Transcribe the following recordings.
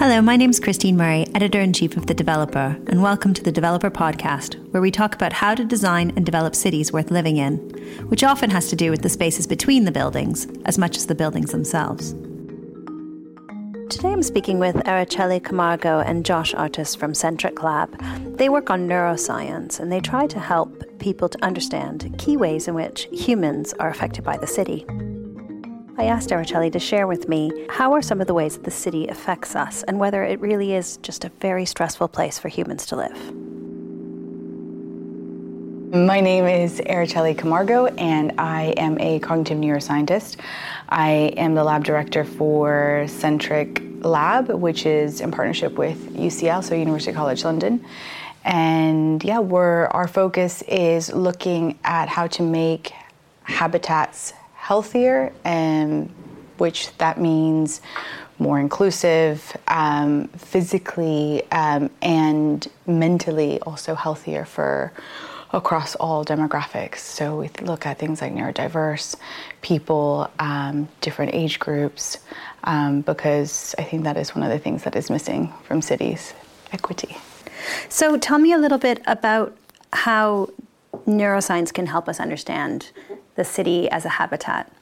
Hello, my name is Christine Murray, editor in chief of The Developer, and welcome to the Developer Podcast, where we talk about how to design and develop cities worth living in, which often has to do with the spaces between the buildings as much as the buildings themselves. Today I'm speaking with Araceli Camargo and Josh Artus from Centric Lab. They work on neuroscience and they try to help people to understand key ways in which humans are affected by the city. I asked Araceli to share with me how are some of the ways that the city affects us and whether it really is just a very stressful place for humans to live. My name is Araceli Camargo, and I am a cognitive neuroscientist. I am the lab director for Centric Lab, which is in partnership with UCL, so University College London. And yeah, we're, our focus is looking at how to make habitats healthier, and which that means more inclusive, um, physically um, and mentally also healthier for across all demographics. So we look at things like neurodiverse people, um, different age groups, um, because I think that is one of the things that is missing from cities equity. So tell me a little bit about how neuroscience can help us understand the city as a habitat?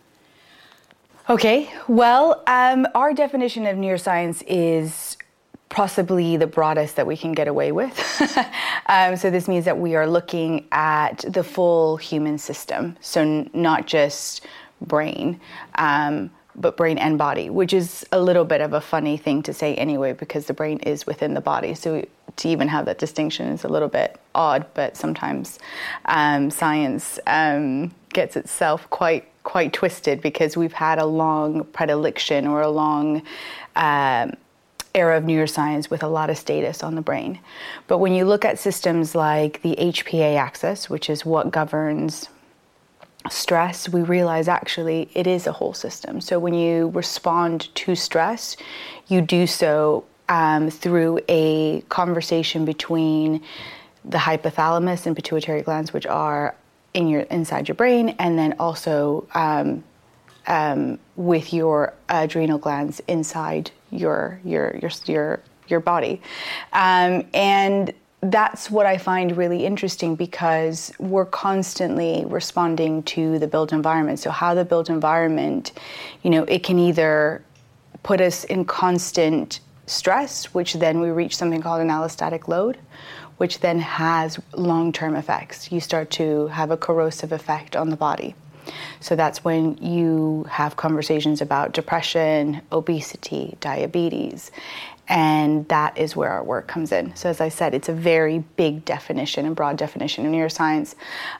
Okay, well, um, our definition of neuroscience is possibly the broadest that we can get away with. um, so, this means that we are looking at the full human system, so n- not just brain. Um, but brain and body, which is a little bit of a funny thing to say anyway, because the brain is within the body. So to even have that distinction is a little bit odd, but sometimes um, science um, gets itself quite quite twisted because we've had a long predilection or a long um, era of neuroscience with a lot of status on the brain. But when you look at systems like the HPA axis, which is what governs stress, we realize actually it is a whole system. So when you respond to stress, you do so um, through a conversation between the hypothalamus and pituitary glands, which are in your inside your brain, and then also um, um, with your adrenal glands inside your your your your your body, um, and that's what I find really interesting because we're constantly responding to the built environment. So how the built environment, you know, it can either put us in constant stress, which then we reach something called an allostatic load, which then has long term effects. You start to have a corrosive effect on the body. So that's when you have conversations about depression, obesity, diabetes. And that is where our work comes in. So, as I said, it's a very big definition and broad definition of neuroscience.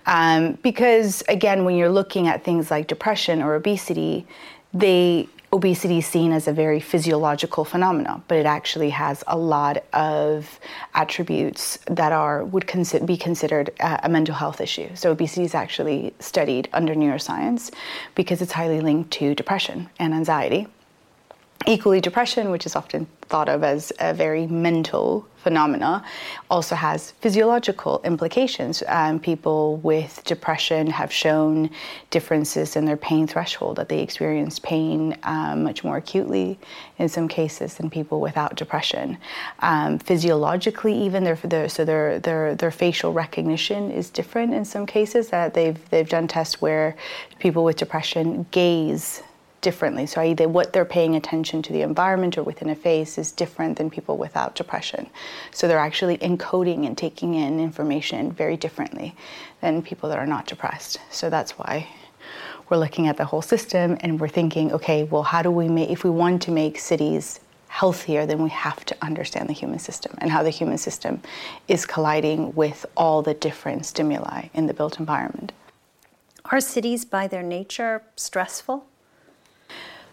Um, because, again, when you're looking at things like depression or obesity, they obesity is seen as a very physiological phenomenon, but it actually has a lot of attributes that are would consi- be considered a, a mental health issue. So obesity is actually studied under neuroscience because it's highly linked to depression and anxiety. Equally, depression, which is often thought of as a very mental phenomena, also has physiological implications. Um, people with depression have shown differences in their pain threshold, that they experience pain um, much more acutely in some cases than people without depression. Um, physiologically, even their, their, so their, their, their facial recognition is different in some cases. That they've, they've done tests where people with depression gaze differently. So either what they're paying attention to the environment or within a face is different than people without depression. So they're actually encoding and taking in information very differently than people that are not depressed. So that's why we're looking at the whole system and we're thinking, okay, well, how do we make, if we want to make cities healthier, then we have to understand the human system and how the human system is colliding with all the different stimuli in the built environment. Are cities by their nature stressful?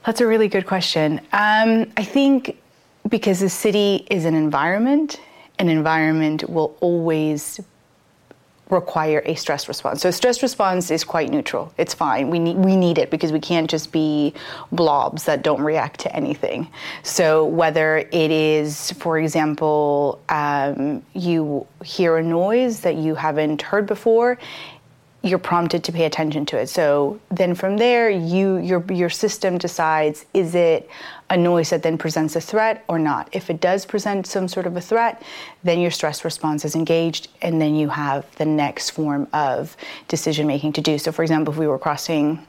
That's a really good question. Um, I think because the city is an environment, an environment will always require a stress response. So stress response is quite neutral. It's fine. We need we need it because we can't just be blobs that don't react to anything. So whether it is, for example, um, you hear a noise that you haven't heard before, you're prompted to pay attention to it. So then from there, you your your system decides is it a noise that then presents a threat or not. If it does present some sort of a threat, then your stress response is engaged, and then you have the next form of decision making to do. So, for example, if we were crossing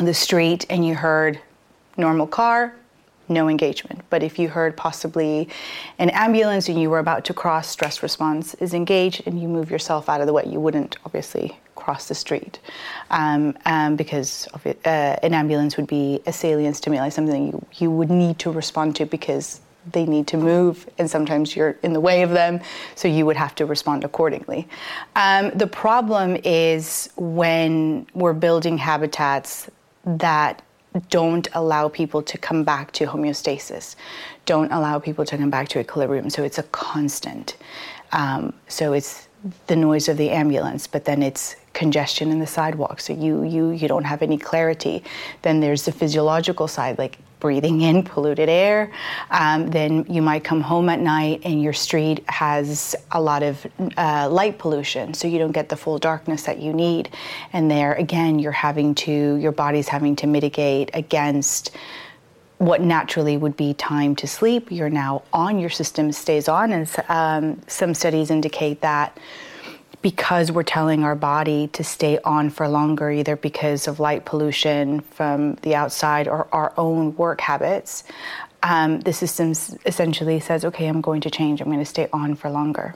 the street and you heard normal car, no engagement. But if you heard possibly an ambulance and you were about to cross, stress response is engaged and you move yourself out of the way. You wouldn't obviously cross the street um, um, because it, uh, an ambulance would be a salient stimuli, something you, you would need to respond to because they need to move and sometimes you're in the way of them, so you would have to respond accordingly. Um, the problem is when we're building habitats that don't allow people to come back to homeostasis, don't allow people to come back to equilibrium. So it's a constant. Um, so it's the noise of the ambulance, but then it's congestion in the sidewalk. So you you you don't have any clarity. Then there's the physiological side, like breathing in polluted air. Um, then you might come home at night and your street has a lot of uh, light pollution, so you don't get the full darkness that you need. And there again, you're having to, your body's having to mitigate against what naturally would be time to sleep. You're now on, your system stays on, and um, some studies indicate that because we're telling our body to stay on for longer, either because of light pollution from the outside or our own work habits, um, the system essentially says, okay, I'm going to change, I'm going to stay on for longer,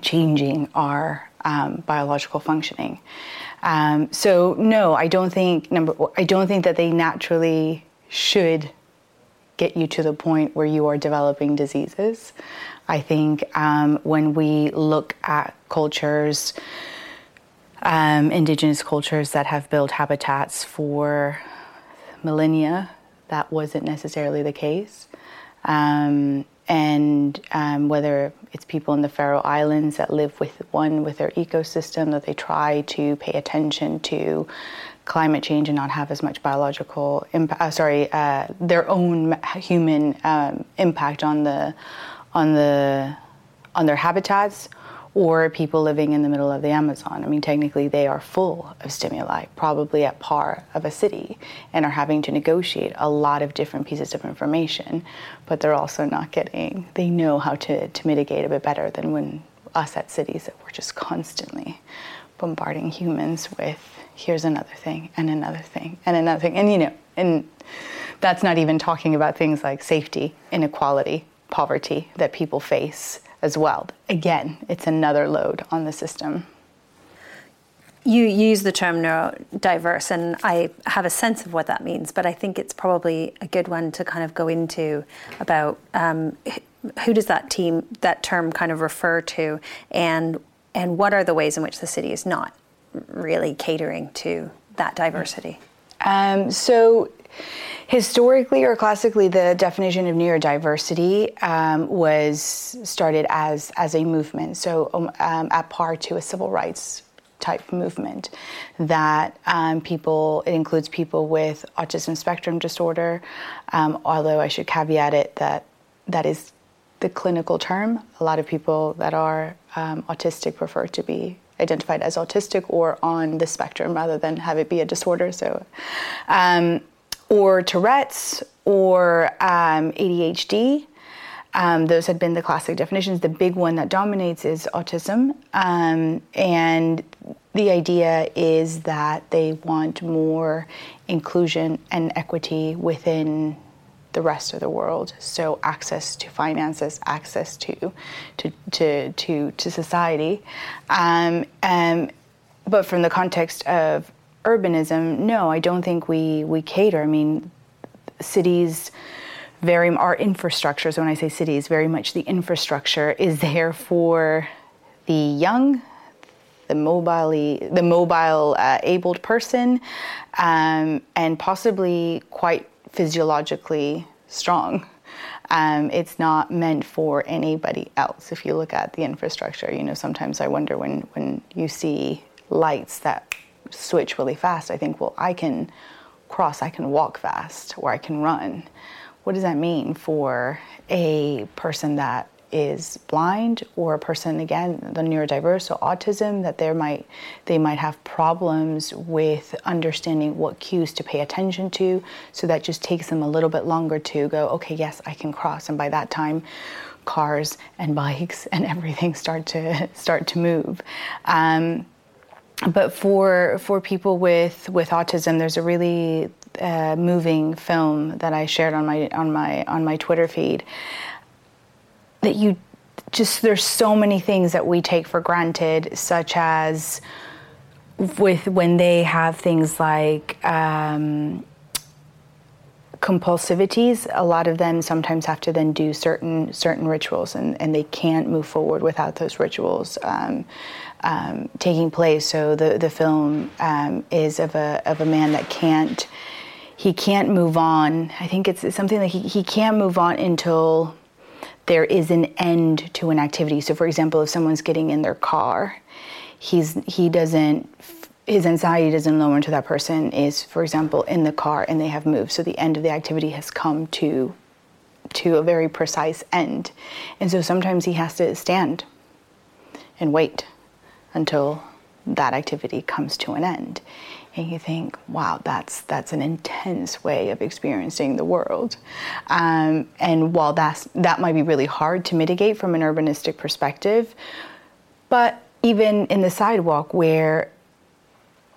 changing our um, biological functioning. Um, so no, I don't think number. I don't think that they naturally should get you to the point where you are developing diseases. I think um, when we look at cultures, um, indigenous cultures that have built habitats for millennia, that wasn't necessarily the case. Um, and um, whether it's people in the Faroe Islands that live with one with their ecosystem, that they try to pay attention to climate change and not have as much biological impact, uh, sorry, uh, their own human um, impact on the on the on their habitats or people living in the middle of the Amazon. I mean, technically, they are full of stimuli, probably at par of a city, and are having to negotiate a lot of different pieces of information, but they're also not getting, they know how to, to mitigate a bit better than when us at cities that we're just constantly bombarding humans with here's another thing and another thing and another thing. And you know, and that's not even talking about things like safety, inequality, poverty that people face as well. Again, it's another load on the system. You use the term neurodiverse, and I have a sense of what that means, but I think it's probably a good one to kind of go into about um, who does that team, that term kind of refer to, and and what are the ways in which the city is not really catering to that diversity? Um, so Historically or classically, the definition of neurodiversity um, was started as, as a movement, so um, um, at par to a civil rights type movement that um, people, it includes people with autism spectrum disorder, um, although I should caveat it that that is the clinical term. A lot of people that are um, autistic prefer to be identified as autistic or on the spectrum rather than have it be a disorder. So, um, or Tourette's or um, ADHD. Um, those had been the classic definitions. The big one that dominates is autism. Um, and the idea is that they want more inclusion and equity within the rest of the world. So access to finances, access to to to to, to society. Um, um, but from the context of urbanism, no, I don't think we we cater. I mean, cities very our infrastructure. So when I say cities, very much the infrastructure is there for the young, the mobile the mobile uh, abled person, um, and possibly quite physiologically strong. Um, it's not meant for anybody else. If you look at the infrastructure, you know sometimes I wonder when when you see lights that switch really fast, I think, well, I can cross, I can walk fast, or I can run. What does that mean for a person that is blind or a person again the neurodiverse so autism that there might they might have problems with understanding what cues to pay attention to? So that just takes them a little bit longer to go okay yes i can cross. And by that time cars and bikes and everything start to start to move. Um, but for for people with with autism there's a really uh, moving film that I shared on my on my on my Twitter feed that you just there's so many things that we take for granted, such as with when they have things like um, compulsivities a lot of them sometimes have to then do certain certain rituals and, and they can't move forward without those rituals. Um, um, taking place so the, the film um, is of a, of a man that can't he can't move on. I think it's, something that he, he can't move on until there is an end to an activity. So, for example, if someone's getting in their car, he's he doesn't his anxiety doesn't lower until that person is, for example, in the car and they have moved. So the end of the activity has come to to a very precise end, and so sometimes he has to stand and wait until that activity comes to an end and you think, wow, that's that's an intense way of experiencing the world. Um, and while that's that might be really hard to mitigate from an urbanistic perspective, but even in the sidewalk where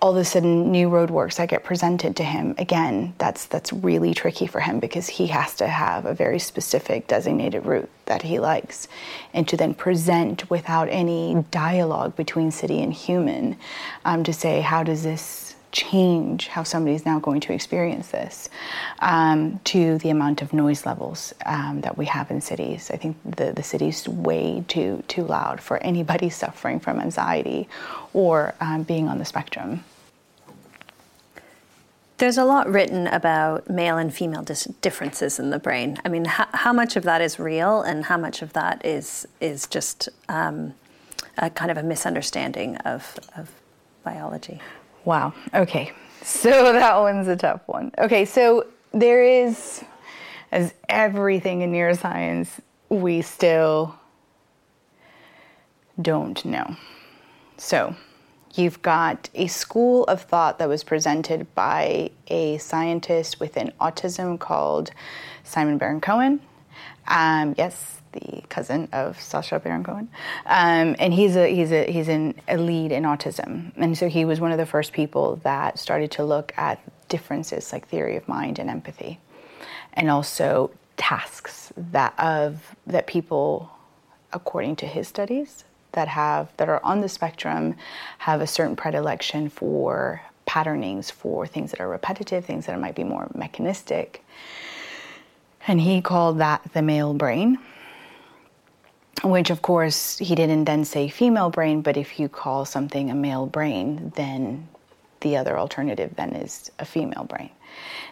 all of a sudden new roadworks that get presented to him. Again that's that's really tricky for him because he has to have a very specific designated route that he likes. And to then present without any dialogue between city and human um, to say how does this change how somebody is now going to experience this um, to the amount of noise levels um, that we have in cities. I think the, the city's way too, too loud for anybody suffering from anxiety or um, being on the spectrum. There's a lot written about male and female dis- differences in the brain. I mean, how, how much of that is real and how much of that is, is just um, a kind of a misunderstanding of, of biology? Wow. Okay. So that one's a tough one. Okay. So there is, as everything in neuroscience, we still don't know. So you've got a school of thought that was presented by a scientist within autism called Simon Baron Cohen. Um, yes, the cousin of Sacha Baron Cohen, um, and he's a he's a he's an, a lead in autism, and so he was one of the first people that started to look at differences like theory of mind and empathy, and also tasks that of that people, according to his studies, that have that are on the spectrum, have a certain predilection for patternings for things that are repetitive, things that might be more mechanistic. And he called that the male brain which of course he didn't then say female brain, but if you call something a male brain, then the other alternative then is a female brain.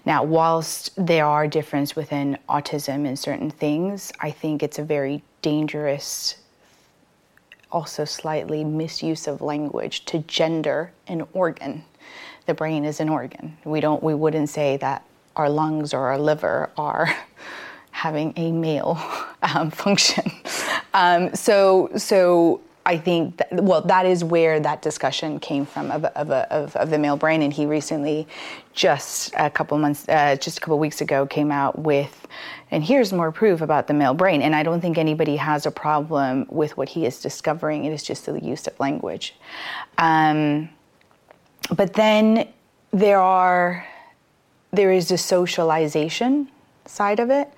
Now, whilst there are differences within autism in certain things, I think it's a very dangerous, also slightly misuse of language to gender an organ. The brain is an organ. We don't we wouldn't say that our lungs or our liver are having a male um, function. Um, so, so I think, that, well, that is where that discussion came from of, of, of, of, the male brain. And he recently, just a couple months, uh, just a couple weeks ago, came out with, and here's more proof about the male brain. And I don't think anybody has a problem with what he is discovering. It is just the use of language. Um, but then there are, there is the socialization side of it,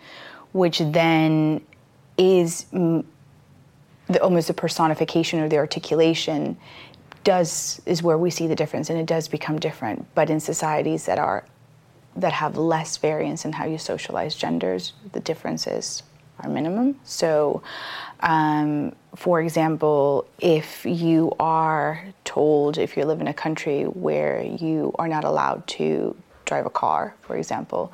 which then is the, almost the personification or the articulation does is where we see the difference and it does become different. But in societies that are that have less variance in how you socialize genders the differences are minimum. So um, for example if you are told if you live in a country where you are not allowed to drive a car for example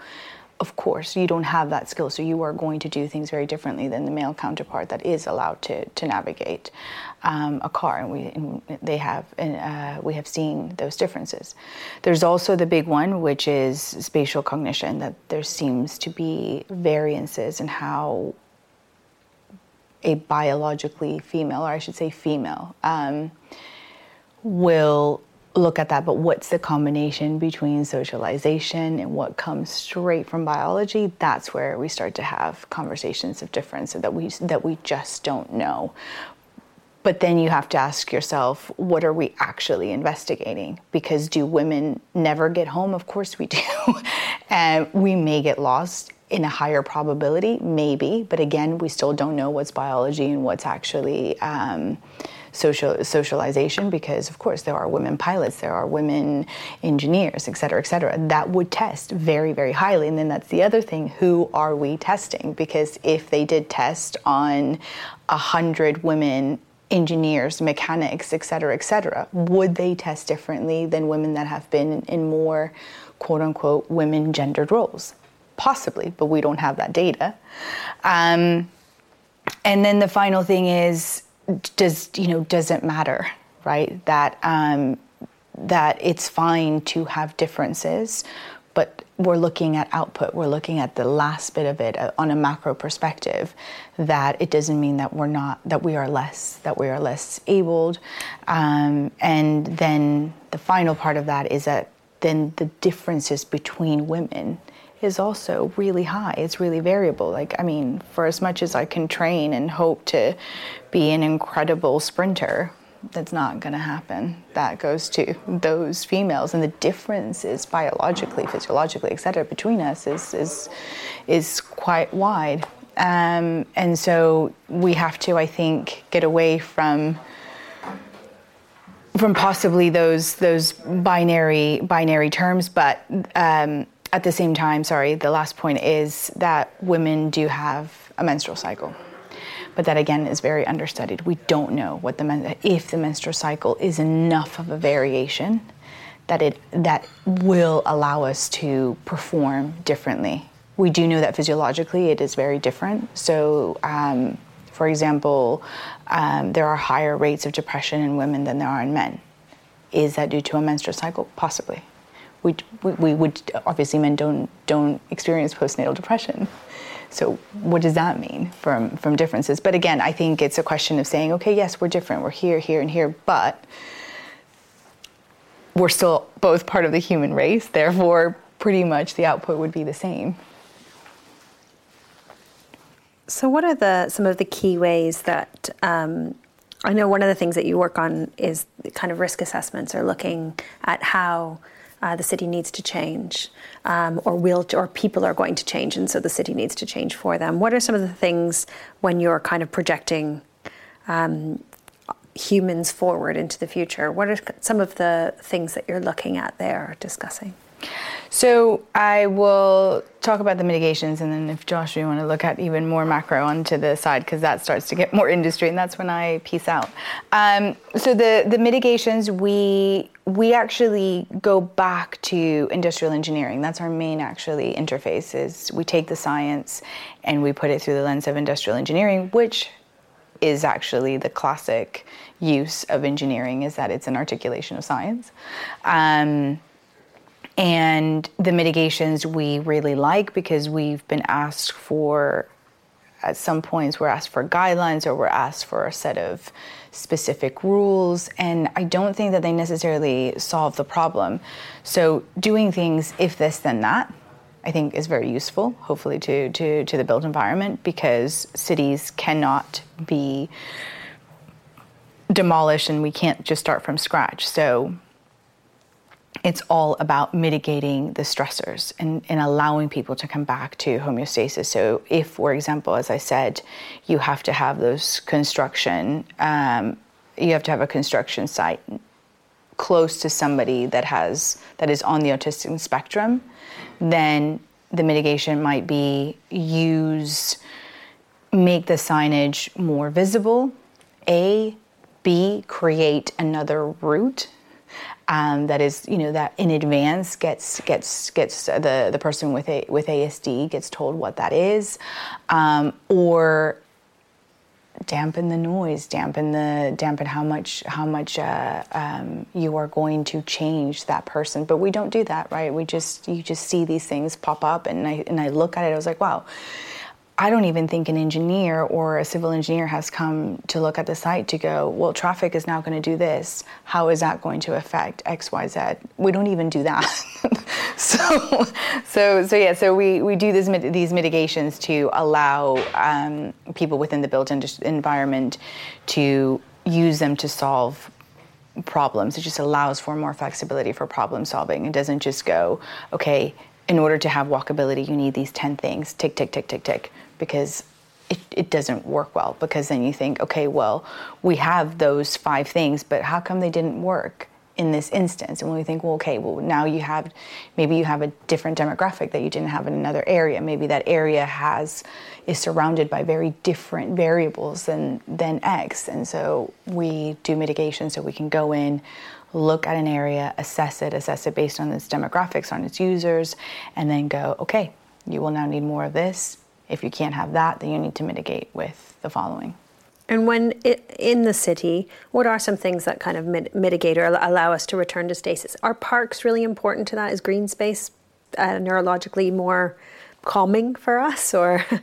of course, you don't have that skill, so you are going to do things very differently than the male counterpart that is allowed to, to navigate um, a car, and we and they have uh, we have seen those differences. There's also the big one, which is spatial cognition. That there seems to be variances in how a biologically female, or I should say female, um, will look at that. But what's the combination between socialization and what comes straight from biology? That's where we start to have conversations of difference that we that we just don't know. But then you have to ask yourself, what are we actually investigating? Because do women never get home? Of course we do. and we may get lost in a higher probability, maybe. But again, we still don't know what's biology and what's actually um, social socialization because of course there are women pilots there are women engineers et cetera et cetera that would test very very highly and then that's the other thing who are we testing because if they did test on a hundred women engineers, mechanics, et cetera, et cetera, would they test differently than women that have been in more quote unquote women gendered roles? Possibly, but we don't have that data. Um, and then the final thing is, does you know doesn't matter, right? That um, that it's fine to have differences, but we're looking at output, we're looking at the last bit of it uh, on a macro perspective, that it doesn't mean that we're not, that we are less, that we are less abled. Um, and then the final part of that is that then the differences between women is also really high. It's really variable. Like, I mean, for as much as I can train and hope to be an incredible sprinter, that's not going to happen. That goes to those females, and the differences biologically, physiologically, et cetera, between us is is is quite wide. Um, and so we have to, I think, get away from from possibly those those binary binary terms, but um, at the same time, sorry, the last point is that women do have a menstrual cycle but that again is very understudied. We don't know what the men- if the menstrual cycle is enough of a variation that it that will allow us to perform differently. We do know that physiologically it is very different. So, um, for example, um, there are higher rates of depression in women than there are in men. Is that due to a menstrual cycle? Possibly. We, we, would obviously men don't don't experience postnatal depression. So what does that mean from from differences? But again, I think it's a question of saying, okay, yes, we're different. We're here, here, and here, but we're still both part of the human race. Therefore, pretty much the output would be the same. So, what are the some of the key ways that um, I know one of the things that you work on is kind of risk assessments or looking at how uh, the city needs to change, um, or will, or people are going to change, and so the city needs to change for them. What are some of the things when you're kind of projecting um, humans forward into the future? What are some of the things that you're looking at there, discussing? So I will talk about the mitigations, and then if Josh, you want to look at even more macro onto the side, because that starts to get more industry, and that's when I piece out. Um, so the the mitigations we we actually go back to industrial engineering. That's our main actually interface. Is we take the science and we put it through the lens of industrial engineering, which is actually the classic use of engineering. Is that it's an articulation of science. Um, and the mitigations we really like because we've been asked for, at some points, we're asked for guidelines or we're asked for a set of specific rules. And I don't think that they necessarily solve the problem. So doing things if this, then that. I think is very useful, hopefully, to, to, to the built environment because cities cannot be demolished and we can't just start from scratch. So it's all about mitigating the stressors and, and allowing people to come back to homeostasis. So, if, for example, as I said, you have to have those construction, um, you have to have a construction site close to somebody that has that is on the autistic spectrum, then the mitigation might be use make the signage more visible. A, B, create another route um, that is you know that in advance gets gets gets the the person with a with ASD gets told what that is, um, or dampen the noise, dampen the dampen how much how much uh, um, you are going to change that person. But we don't do that, right? We just you just see these things pop up, and I and I look at it. I was like, wow. I don't even think an engineer or a civil engineer has come to look at the site to go, well, traffic is now going to do this. How is that going to affect X, Y, Z? We don't even do that. so, so, so yeah. So we, we do this, these mitigations to allow um, people within the built environment to use them to solve problems. It just allows for more flexibility for problem solving. It doesn't just go, okay, in order to have walkability, you need these 10 things, tick, tick, tick, tick, tick because it, it doesn't work well because then you think, okay, well, we have those five things, but how come they didn't work in this instance? And when we think, well, okay, well, now you have, maybe you have a different demographic that you didn't have in another area. Maybe that area has, is surrounded by very different variables than, than X. And so we do mitigation so we can go in, look at an area, assess it, assess it based on its demographics, on its users, and then go, okay, you will now need more of this if you can't have that, then you need to mitigate with the following. And when it, in the city, what are some things that kind of mit- mitigate or allow us to return to stasis? Are parks really important to that? Is green space uh, neurologically more calming for us, or?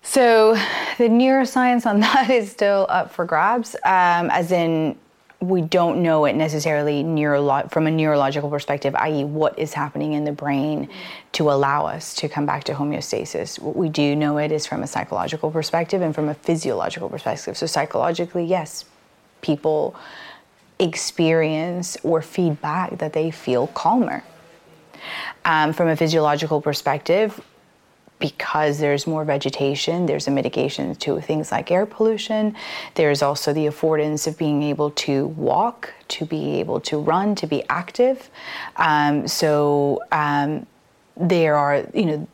So, the neuroscience on that is still up for grabs. Um, as in, we don't know it necessarily neurolo- from a neurological perspective, i.e., what is happening in the brain to allow us to come back to homeostasis. What we do know it is from a psychological perspective and from a physiological perspective. So, psychologically, yes, people experience or feedback that they feel calmer. Um, from a physiological perspective, because there's more vegetation, there's a mitigation to things like air pollution. There's also the affordance of being able to walk, to be able to run, to be active. Um, so um, there are, you know,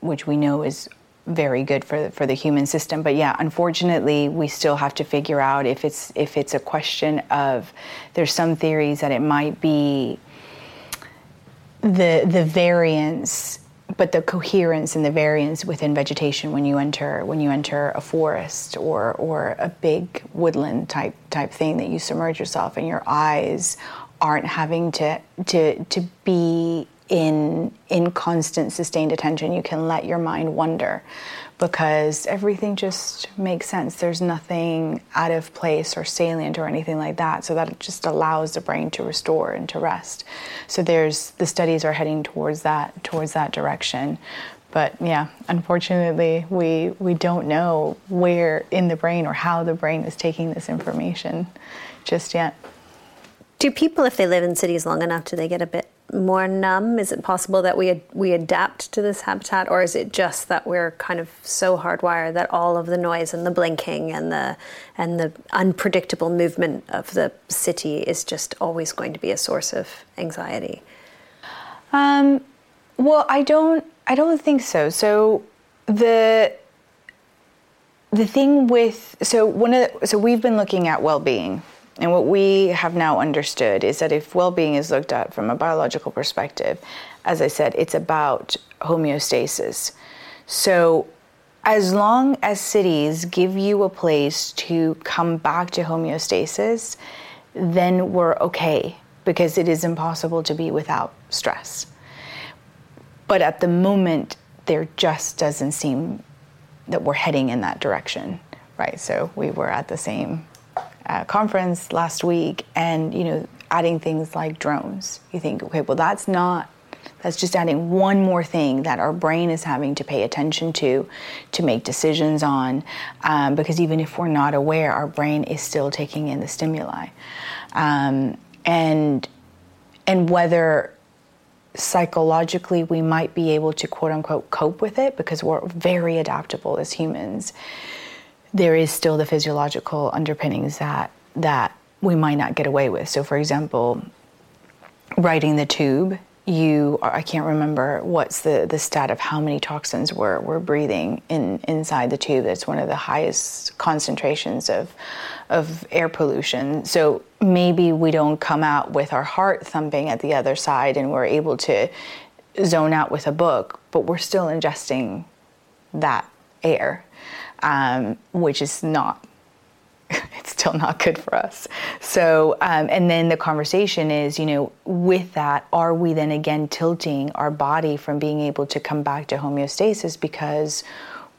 which we know is very good for for the human system. But yeah, unfortunately, we still have to figure out if it's if it's a question of there's some theories that it might be the the variance but the coherence and the variance within vegetation when you enter when you enter a forest or or a big woodland type type thing that you submerge yourself and your eyes aren't having to to to be in in constant sustained attention you can let your mind wander because everything just makes sense. There's nothing out of place or salient or anything like that. So that just allows the brain to restore and to rest. So there's the studies are heading towards that towards that direction. But yeah unfortunately we we don't know where in the brain or how the brain is taking this information just yet. Do people if they live in cities long enough do they get a bit more numb? Is it possible that we ad- we adapt to this habitat, or is it just that we're kind of so hardwired that all of the noise and the blinking and the and the unpredictable movement of the city is just always going to be a source of anxiety? Um, well, I don't I don't think so. So the the thing with so one of the, so we've been looking at well-being and what we have now understood is that if well being is looked at from a biological perspective, as I said, it's about homeostasis. So, as long as cities give you a place to come back to homeostasis, then we're okay because it is impossible to be without stress. But at the moment, there just doesn't seem that we're heading in that direction, right? So we were at the same conference last week, and you know, adding things like drones. You think, okay, well, that's not. That's just adding one more thing that our brain is having to pay attention to, to make decisions on. Um, because even if we're not aware, our brain is still taking in the stimuli, um, and and whether psychologically we might be able to quote unquote cope with it because we're very adaptable as humans there is still the physiological underpinnings that that we might not get away with. So, for example, riding the tube, you I can't remember what's the, the stat of how many toxins we're, we're breathing in inside the tube. That's one of the highest concentrations of of air pollution. So maybe we don't come out with our heart thumping at the other side and we're able to zone out with a book, but we're still ingesting that air um, which is not it's still not good for us. So, um, and then the conversation is, you know, with that, are we then again tilting our body from being able to come back to homeostasis because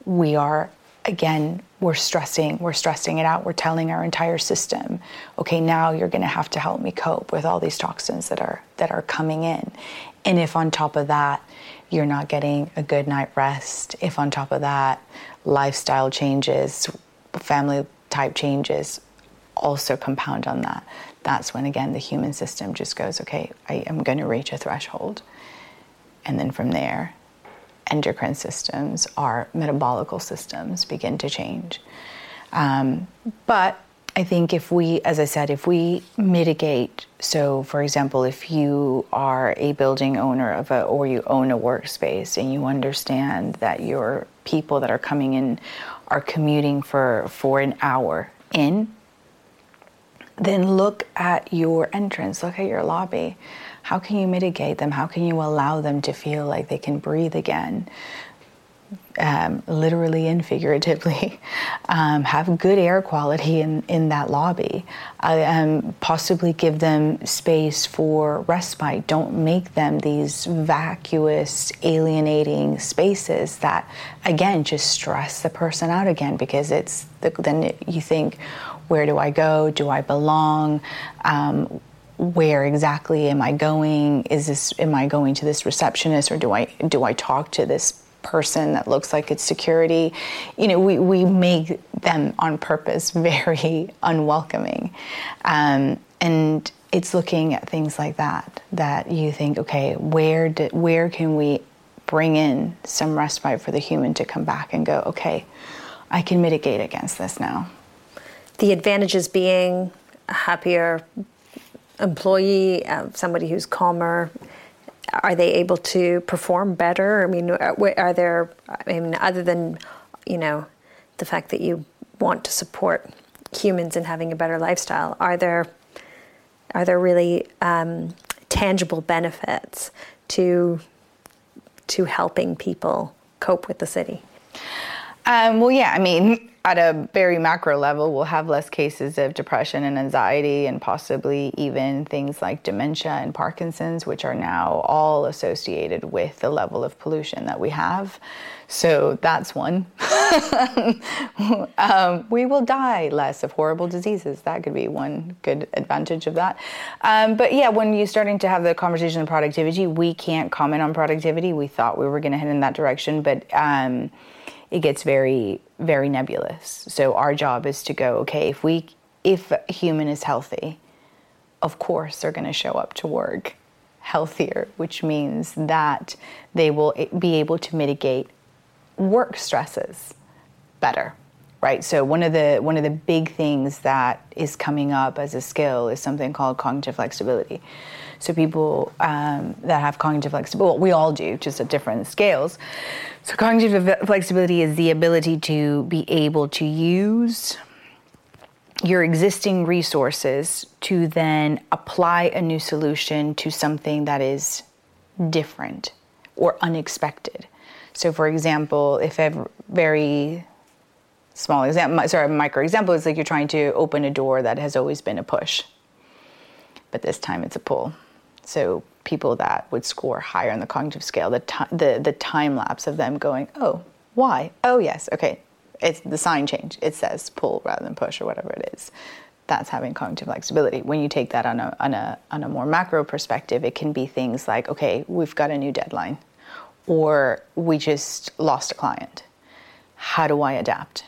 we are again we're stressing we're stressing it out we're telling our entire system okay now you're going to have to help me cope with all these toxins that are that are coming in and if on top of that you're not getting a good night rest if on top of that lifestyle changes family type changes also compound on that that's when again the human system just goes okay i am going to reach a threshold and then from there endocrine systems, our metabolical systems begin to change. Um, but I think if we, as I said, if we mitigate, so for example, if you are a building owner of a, or you own a workspace and you understand that your people that are coming in are commuting for, for an hour in, then look at your entrance, look at your lobby how can you mitigate them? How can you allow them to feel like they can breathe again? Um, literally and figuratively, um, have good air quality in, in that lobby. Uh, um, possibly give them space for respite. Don't make them these vacuous, alienating spaces that, again, just stress the person out again because it's the, then you think, where do I go? Do I belong? Um, where exactly am I going? Is this am I going to this receptionist or do I do I talk to this person that looks like it's security? You know, we, we make them on purpose very unwelcoming. Um, and it's looking at things like that that you think, okay, where do, where can we bring in some respite for the human to come back and go, okay, I can mitigate against this now. The advantages being a happier employee, uh, somebody who's calmer, are they able to perform better? I mean, uh, are there, I mean, other than, you know, the fact that you want to support humans in having a better lifestyle, are there, are there really um, tangible benefits to, to helping people cope with the city? Um, well, yeah, I mean, at a very macro level, we'll have less cases of depression and anxiety, and possibly even things like dementia and Parkinson's, which are now all associated with the level of pollution that we have. So that's one. um, we will die less of horrible diseases. That could be one good advantage of that. Um, but yeah, when you're starting to have the conversation of productivity, we can't comment on productivity. We thought we were going to head in that direction, but. Um, it gets very very nebulous. So our job is to go, okay, if we if a human is healthy, of course they're going to show up to work healthier, which means that they will be able to mitigate work stresses better right so one of the one of the big things that is coming up as a skill is something called cognitive flexibility so people um, that have cognitive flexibility, well, we all do, just at different scales. So cognitive flexibility is the ability to be able to use your existing resources to then apply a new solution to something that is different or unexpected. So, for example, if a very small example, sorry, micro example is like you're trying to open a door that has always been a push, but this time it's a pull. So people that would score higher on the cognitive scale, the, t- the, the time lapse of them going, oh, why? Oh, yes, okay. It's the sign change. It says pull rather than push or whatever it is. That's having cognitive flexibility. When you take that on a, on a, on a more macro perspective, it can be things like, okay, we've got a new deadline, or we just lost a client. How do I adapt?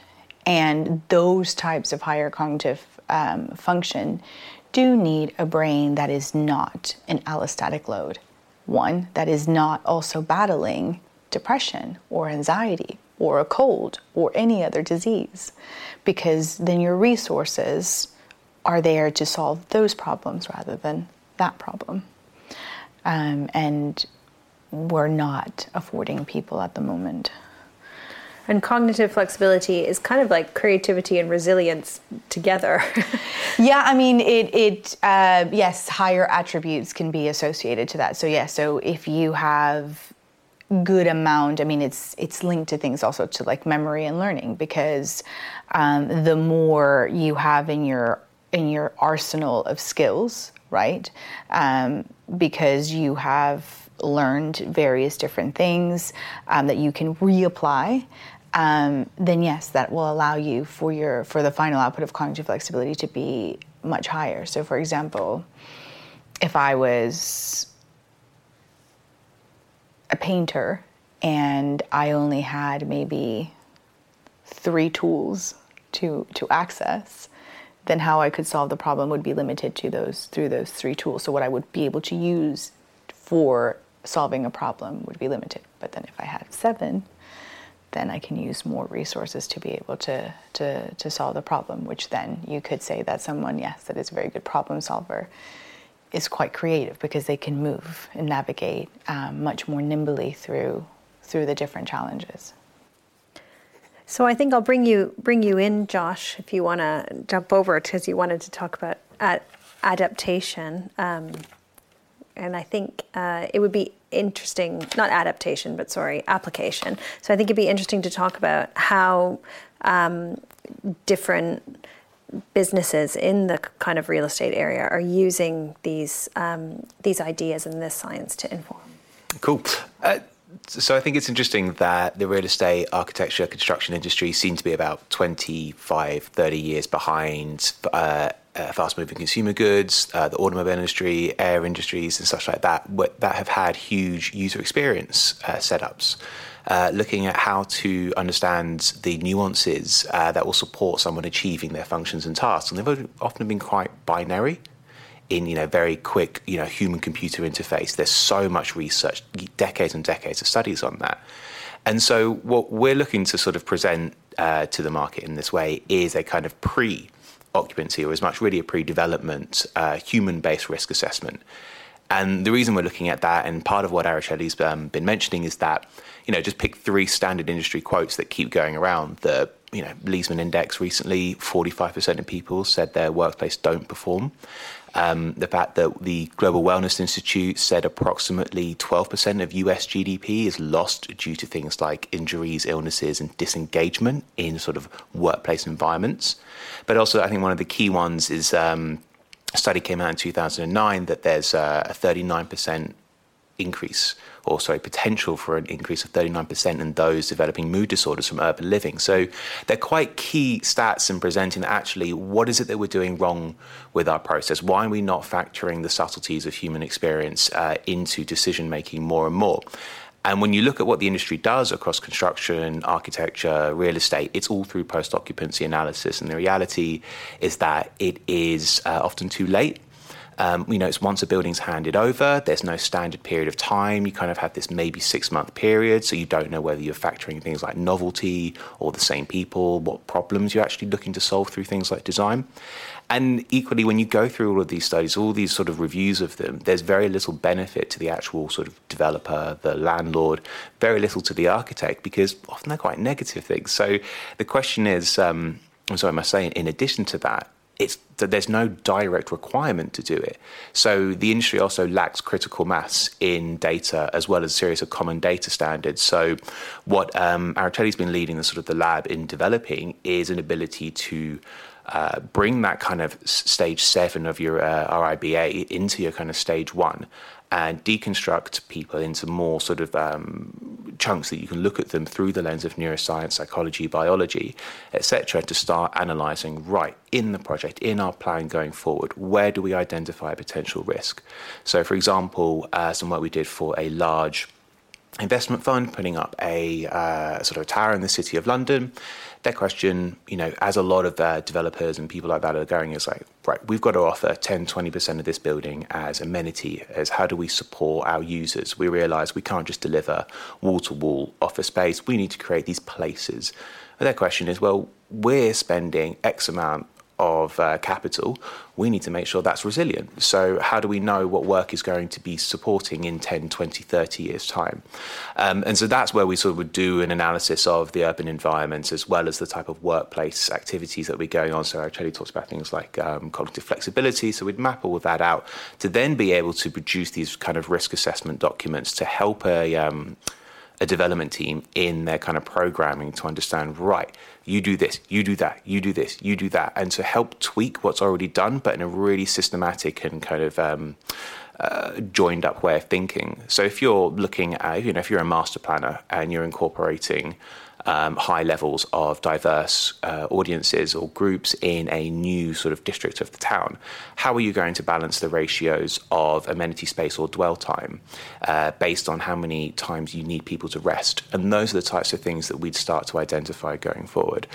And those types of higher cognitive um, function do need a brain that is not an allostatic load, one that is not also battling depression or anxiety or a cold or any other disease, because then your resources are there to solve those problems rather than that problem. Um, and we're not affording people at the moment. And cognitive flexibility is kind of like creativity and resilience together. yeah, I mean, it, it uh, yes, higher attributes can be associated to that. So, yeah, so if you have good amount i mean it's it's linked to things also to like memory and learning because um, the more you have in your in your arsenal of skills right um, because you have learned various different things um, that you can reapply um, then yes, that will allow you for your for the final output of cognitive flexibility to be much higher. So, for example, if I was a painter and I only had maybe three tools to to access, then how I could solve the problem would be limited to those through those three tools. So what I would be able to use for solving a problem would be limited. But then if I had seven, then I can use more resources to be able to, to, to solve the problem, which then you could say that someone, yes, that is a very good problem solver, is quite creative because they can move and navigate um, much more nimbly through, through the different challenges. So I think I'll bring you bring you in, Josh, if you want to jump over because you wanted to talk about ad- adaptation. Um, and I think uh, it would be interesting, not adaptation, but sorry, application. So I think it'd be interesting to talk about how um, different businesses in the kind of real estate area are using these um, these ideas and this science to inform. Cool. Uh, so I think it's interesting that the real estate, architecture, construction industry seem to be about 25, 30 years behind uh, uh, fast moving consumer goods, uh, the automobile industry, air industries, and such like that, that have had huge user experience uh, setups. Uh, looking at how to understand the nuances uh, that will support someone achieving their functions and tasks. And they've often been quite binary in you know very quick you know human computer interface there's so much research decades and decades of studies on that and so what we're looking to sort of present uh, to the market in this way is a kind of pre occupancy or as much really a pre-development uh, human-based risk assessment. And the reason we're looking at that, and part of what Araceli's um, been mentioning, is that you know just pick three standard industry quotes that keep going around. The you know Leesman Index recently, 45% of people said their workplace don't perform. Um, the fact that the Global Wellness Institute said approximately 12% of US GDP is lost due to things like injuries, illnesses, and disengagement in sort of workplace environments. But also, I think one of the key ones is um, a study came out in 2009 that there's a 39% increase or sorry, potential for an increase of 39% in those developing mood disorders from urban living. So they're quite key stats in presenting actually what is it that we're doing wrong with our process? Why are we not factoring the subtleties of human experience uh, into decision making more and more? And when you look at what the industry does across construction, architecture, real estate, it's all through post occupancy analysis. And the reality is that it is uh, often too late um, you know, it's once a building's handed over, there's no standard period of time. You kind of have this maybe six month period, so you don't know whether you're factoring things like novelty or the same people, what problems you're actually looking to solve through things like design. And equally, when you go through all of these studies, all these sort of reviews of them, there's very little benefit to the actual sort of developer, the landlord, very little to the architect, because often they're quite negative things. So the question is, um, I'm sorry, am I saying, in addition to that, it's there's no direct requirement to do it. So the industry also lacks critical mass in data as well as a series of common data standards. So what um, Araceli's been leading the sort of the lab in developing is an ability to uh, bring that kind of stage seven of your uh, RIBA into your kind of stage one and deconstruct people into more sort of um, chunks that you can look at them through the lens of neuroscience, psychology, biology, etc., to start analysing right in the project, in our plan going forward, where do we identify potential risk? So, for example, uh, some work we did for a large investment fund putting up a uh, sort of tower in the city of London their question, you know, as a lot of uh, developers and people like that are going, is like, right, we've got to offer 10, 20% of this building as amenity, as how do we support our users? We realize we can't just deliver wall to wall office space. We need to create these places. And their question is, well, we're spending X amount of uh, capital, we need to make sure that's resilient. So, how do we know what work is going to be supporting in 10, 20, 30 years' time? Um, and so that's where we sort of would do an analysis of the urban environment as well as the type of workplace activities that we're going on. So, Araceli talks about things like um, cognitive flexibility. So, we'd map all of that out to then be able to produce these kind of risk assessment documents to help a um, a development team in their kind of programming to understand, right, you do this, you do that, you do this, you do that, and to help tweak what's already done, but in a really systematic and kind of um, uh, joined up way of thinking. So if you're looking at, you know, if you're a master planner and you're incorporating um, high levels of diverse uh, audiences or groups in a new sort of district of the town. How are you going to balance the ratios of amenity space or dwell time uh, based on how many times you need people to rest? And those are the types of things that we'd start to identify going forward.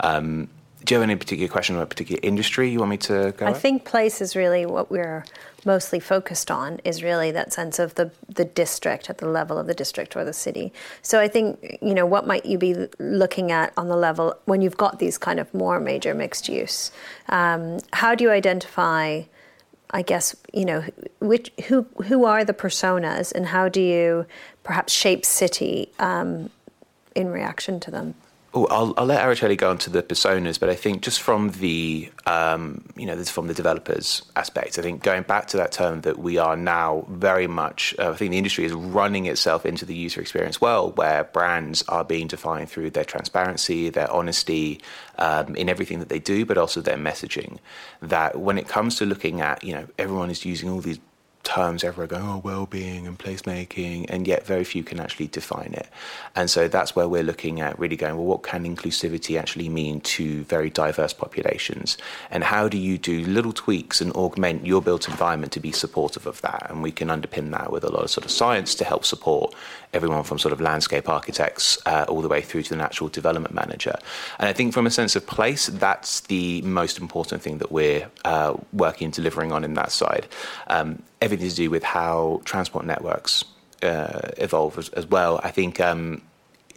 Um, do you have any particular question or a particular industry you want me to go? I at? think place is really what we're mostly focused on is really that sense of the the district at the level of the district or the city. So I think you know what might you be looking at on the level when you've got these kind of more major mixed use. Um, how do you identify? I guess you know which who who are the personas and how do you perhaps shape city um, in reaction to them? Oh, I'll, I'll let Araceli go into the personas, but I think just from the um, you know from the developers aspect, I think going back to that term that we are now very much, uh, I think the industry is running itself into the user experience well, where brands are being defined through their transparency, their honesty um, in everything that they do, but also their messaging. That when it comes to looking at you know everyone is using all these terms everywhere going, oh, well-being and placemaking, and yet very few can actually define it. And so that's where we're looking at really going, well, what can inclusivity actually mean to very diverse populations? And how do you do little tweaks and augment your built environment to be supportive of that? And we can underpin that with a lot of sort of science to help support everyone from sort of landscape architects uh, all the way through to the natural development manager. And I think from a sense of place, that's the most important thing that we're uh, working and delivering on in that side. Um, everything to do with how transport networks uh, evolve as, as, well. I think. Um,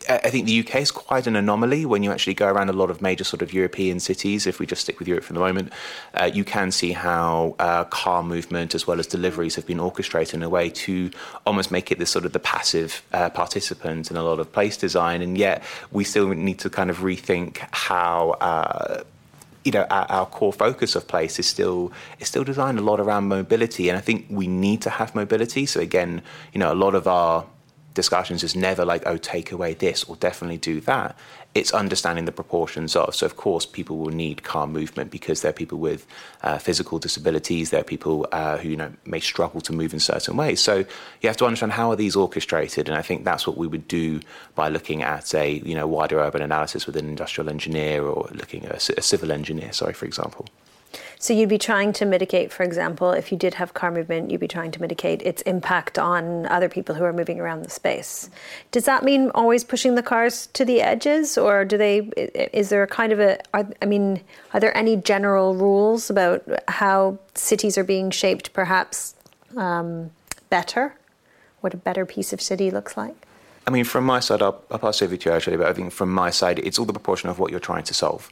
I think the UK is quite an anomaly when you actually go around a lot of major sort of European cities. If we just stick with Europe for the moment, uh, you can see how uh, car movement as well as deliveries have been orchestrated in a way to almost make it this sort of the passive uh, participant in a lot of place design. And yet, we still need to kind of rethink how uh, you know our, our, core focus of place is still is still designed a lot around mobility and i think we need to have mobility. So again you know a lot of our discussions is never like oh take away this or definitely do that it's understanding the proportions of. So, of course, people will need car movement because there are people with uh, physical disabilities, there are people uh, who you know may struggle to move in certain ways. So, you have to understand how are these orchestrated, and I think that's what we would do by looking at a you know wider urban analysis with an industrial engineer or looking at a, a civil engineer. Sorry, for example. So you'd be trying to mitigate, for example, if you did have car movement, you'd be trying to mitigate its impact on other people who are moving around the space. Does that mean always pushing the cars to the edges, or do they? Is there a kind of a? Are, I mean, are there any general rules about how cities are being shaped, perhaps um, better? What a better piece of city looks like? I mean, from my side, I'll, I'll pass over to you actually, but I think from my side, it's all the proportion of what you're trying to solve.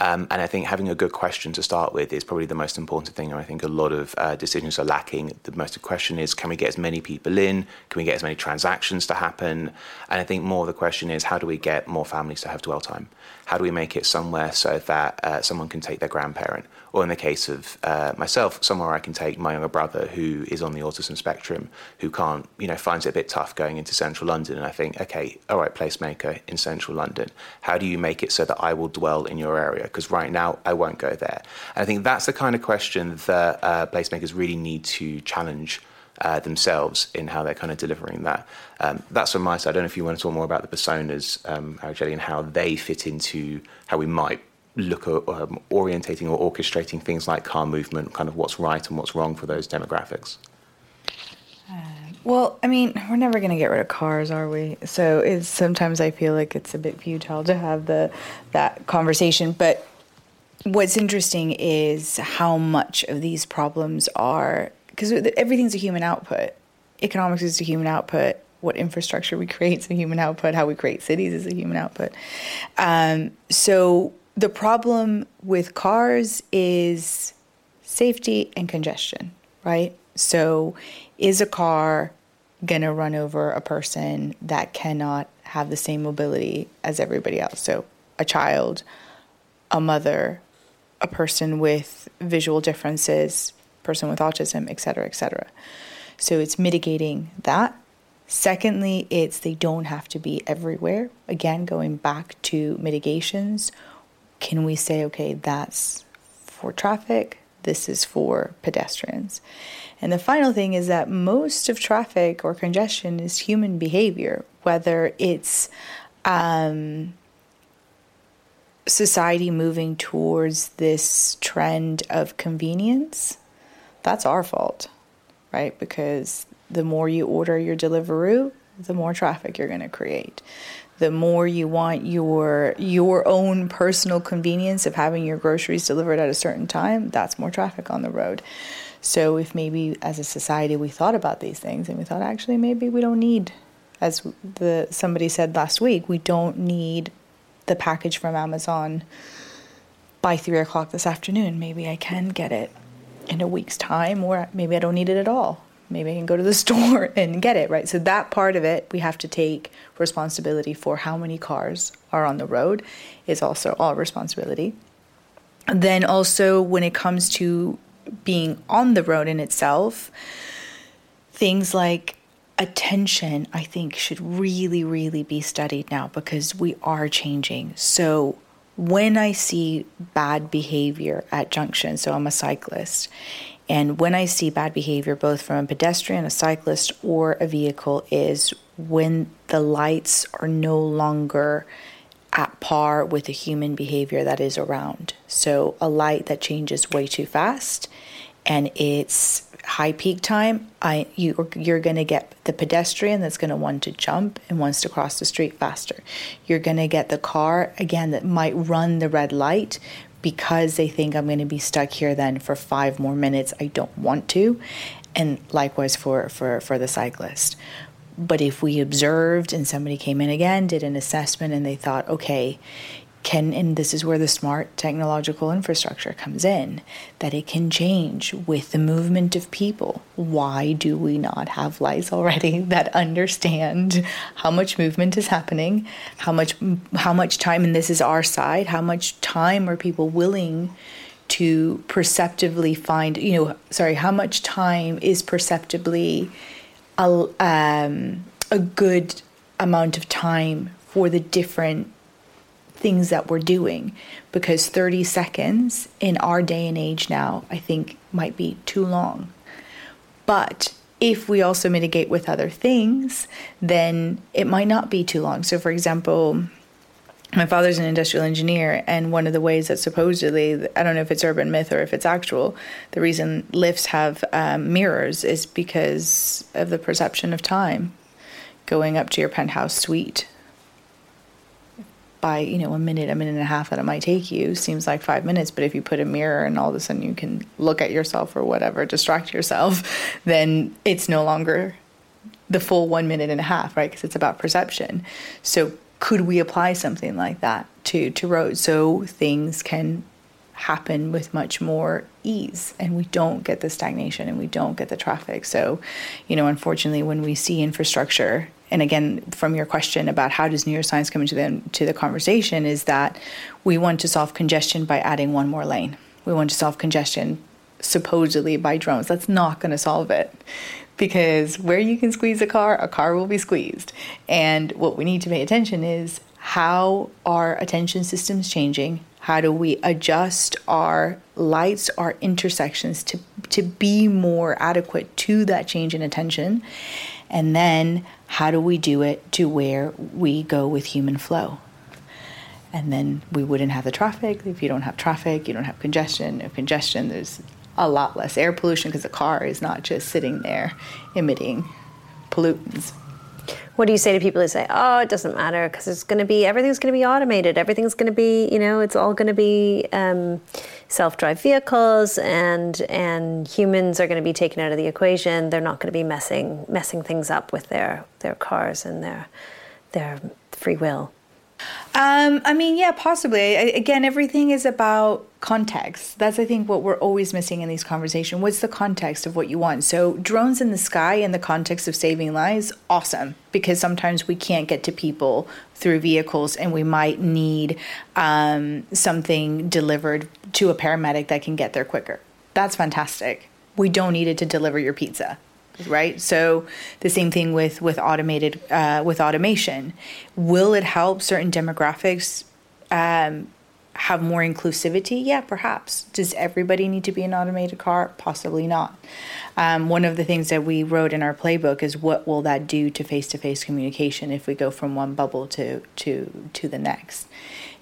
Um, and I think having a good question to start with is probably the most important thing. And I think a lot of uh, decisions are lacking. The most question is can we get as many people in? Can we get as many transactions to happen? And I think more of the question is how do we get more families to have dwell time? How do we make it somewhere so that uh, someone can take their grandparent? Or in the case of uh, myself, somewhere I can take my younger brother who is on the autism spectrum, who can't, you know, finds it a bit tough going into central London. And I think, okay, all right, placemaker in central London, how do you make it so that I will dwell in your area? Because right now I won't go there. And I think that's the kind of question that uh, placemakers really need to challenge. Uh, themselves in how they're kind of delivering that. Um, that's from my side. I don't know if you want to talk more about the personas, um, and how they fit into how we might look at um, orientating or orchestrating things like car movement, kind of what's right and what's wrong for those demographics? Uh, well, I mean, we're never going to get rid of cars, are we? So it's sometimes I feel like it's a bit futile to have the that conversation. But what's interesting is how much of these problems are because everything's a human output. Economics is a human output. What infrastructure we create is a human output. How we create cities is a human output. Um, so the problem with cars is safety and congestion, right? So, is a car going to run over a person that cannot have the same mobility as everybody else? So, a child, a mother, a person with visual differences, person with autism, et cetera, et cetera. So, it's mitigating that. Secondly, it's they don't have to be everywhere. Again, going back to mitigations can we say, okay, that's for traffic, this is for pedestrians? And the final thing is that most of traffic or congestion is human behavior, whether it's um, society moving towards this trend of convenience, that's our fault, right? Because the more you order your Deliveroo, the more traffic you're going to create. The more you want your your own personal convenience of having your groceries delivered at a certain time, that's more traffic on the road. So if maybe as a society we thought about these things and we thought actually maybe we don't need as the somebody said last week, we don't need the package from Amazon by three o'clock this afternoon. Maybe I can get it in a week's time, or maybe I don't need it at all. Maybe I can go to the store and get it, right? So, that part of it, we have to take responsibility for how many cars are on the road, is also our responsibility. Then, also, when it comes to being on the road in itself, things like attention, I think, should really, really be studied now because we are changing. So, when I see bad behavior at junctions, so I'm a cyclist, and when I see bad behavior, both from a pedestrian, a cyclist, or a vehicle, is when the lights are no longer at par with the human behavior that is around. So, a light that changes way too fast and it's high peak time, I you you're going to get the pedestrian that's going to want to jump and wants to cross the street faster. You're going to get the car again that might run the red light because they think I'm going to be stuck here then for 5 more minutes. I don't want to. And likewise for for for the cyclist. But if we observed and somebody came in again, did an assessment and they thought, "Okay, can and this is where the smart technological infrastructure comes in that it can change with the movement of people. Why do we not have lights already that understand how much movement is happening how much how much time and this is our side how much time are people willing to perceptively find you know sorry how much time is perceptibly a, um, a good amount of time for the different things that we're doing because 30 seconds in our day and age now, I think, might be too long. But if we also mitigate with other things, then it might not be too long. So, for example, my father's an industrial engineer, and one of the ways that supposedly, I don't know if it's urban myth or if it's actual, the reason lifts have um, mirrors is because of the perception of time going up to your penthouse suite by you know a minute a minute and a half that it might take you seems like five minutes. But if you put a mirror and all of a sudden you can look at yourself or whatever distract yourself then it's no longer the full one minute and a half right? Because it's about perception. So could we apply something like that to to roads so things can happen with much more ease and we don't get the stagnation and we don't get the traffic. So you know unfortunately when we see infrastructure and again from your question about how does neuroscience come into the to the conversation is that we want to solve congestion by adding one more lane. We want to solve congestion supposedly by drones. That's not going to solve it because where you can squeeze a car a car will be squeezed. And what we need to pay attention is how are attention systems changing how do we adjust our lights, our intersections to, to be more adequate to that change in attention? And then how do we do it to where we go with human flow? And then we wouldn't have the traffic. If you don't have traffic, you don't have congestion. If congestion, there's a lot less air pollution because the car is not just sitting there emitting pollutants. What do you say to people who say, "Oh, it doesn't matter because it's going to be everything's going to be automated. Everything's going to be, you know, it's all going to be um, self-drive vehicles, and and humans are going to be taken out of the equation. They're not going to be messing messing things up with their their cars and their their free will." Um, I mean, yeah, possibly. I, again, everything is about context. That's, I think, what we're always missing in these conversations. What's the context of what you want? So, drones in the sky in the context of saving lives, awesome, because sometimes we can't get to people through vehicles and we might need um, something delivered to a paramedic that can get there quicker. That's fantastic. We don't need it to deliver your pizza right? So the same thing with with automated uh, with automation. Will it help certain demographics? Um, have more inclusivity? Yeah, perhaps. Does everybody need to be an automated car? Possibly not. Um, one of the things that we wrote in our playbook is what will that do to face-to-face communication if we go from one bubble to to to the next,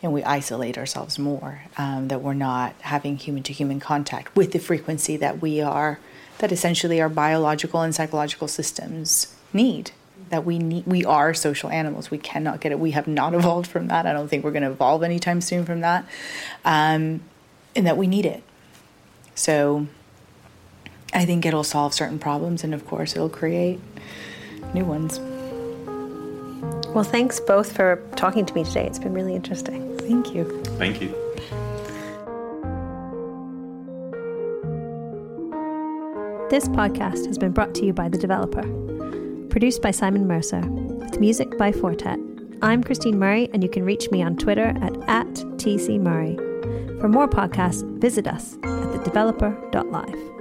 and we isolate ourselves more. Um, that we're not having human-to-human contact with the frequency that we are, that essentially our biological and psychological systems need that we need we are social animals. We cannot get it. We have not evolved from that. I don't think we're going to evolve anytime soon from that. Um, and that we need it. So i think it'll solve certain problems and of course it'll create new ones. Well thanks both for talking to me today. It's been really interesting. Thank you. Thank you This podcast has been brought to you by The Developer produced by Simon Mercer, with music by Fortet. I'm Christine Murray, and you can reach me on Twitter at, at TCMurray. For more podcasts, visit us at thedeveloper.live.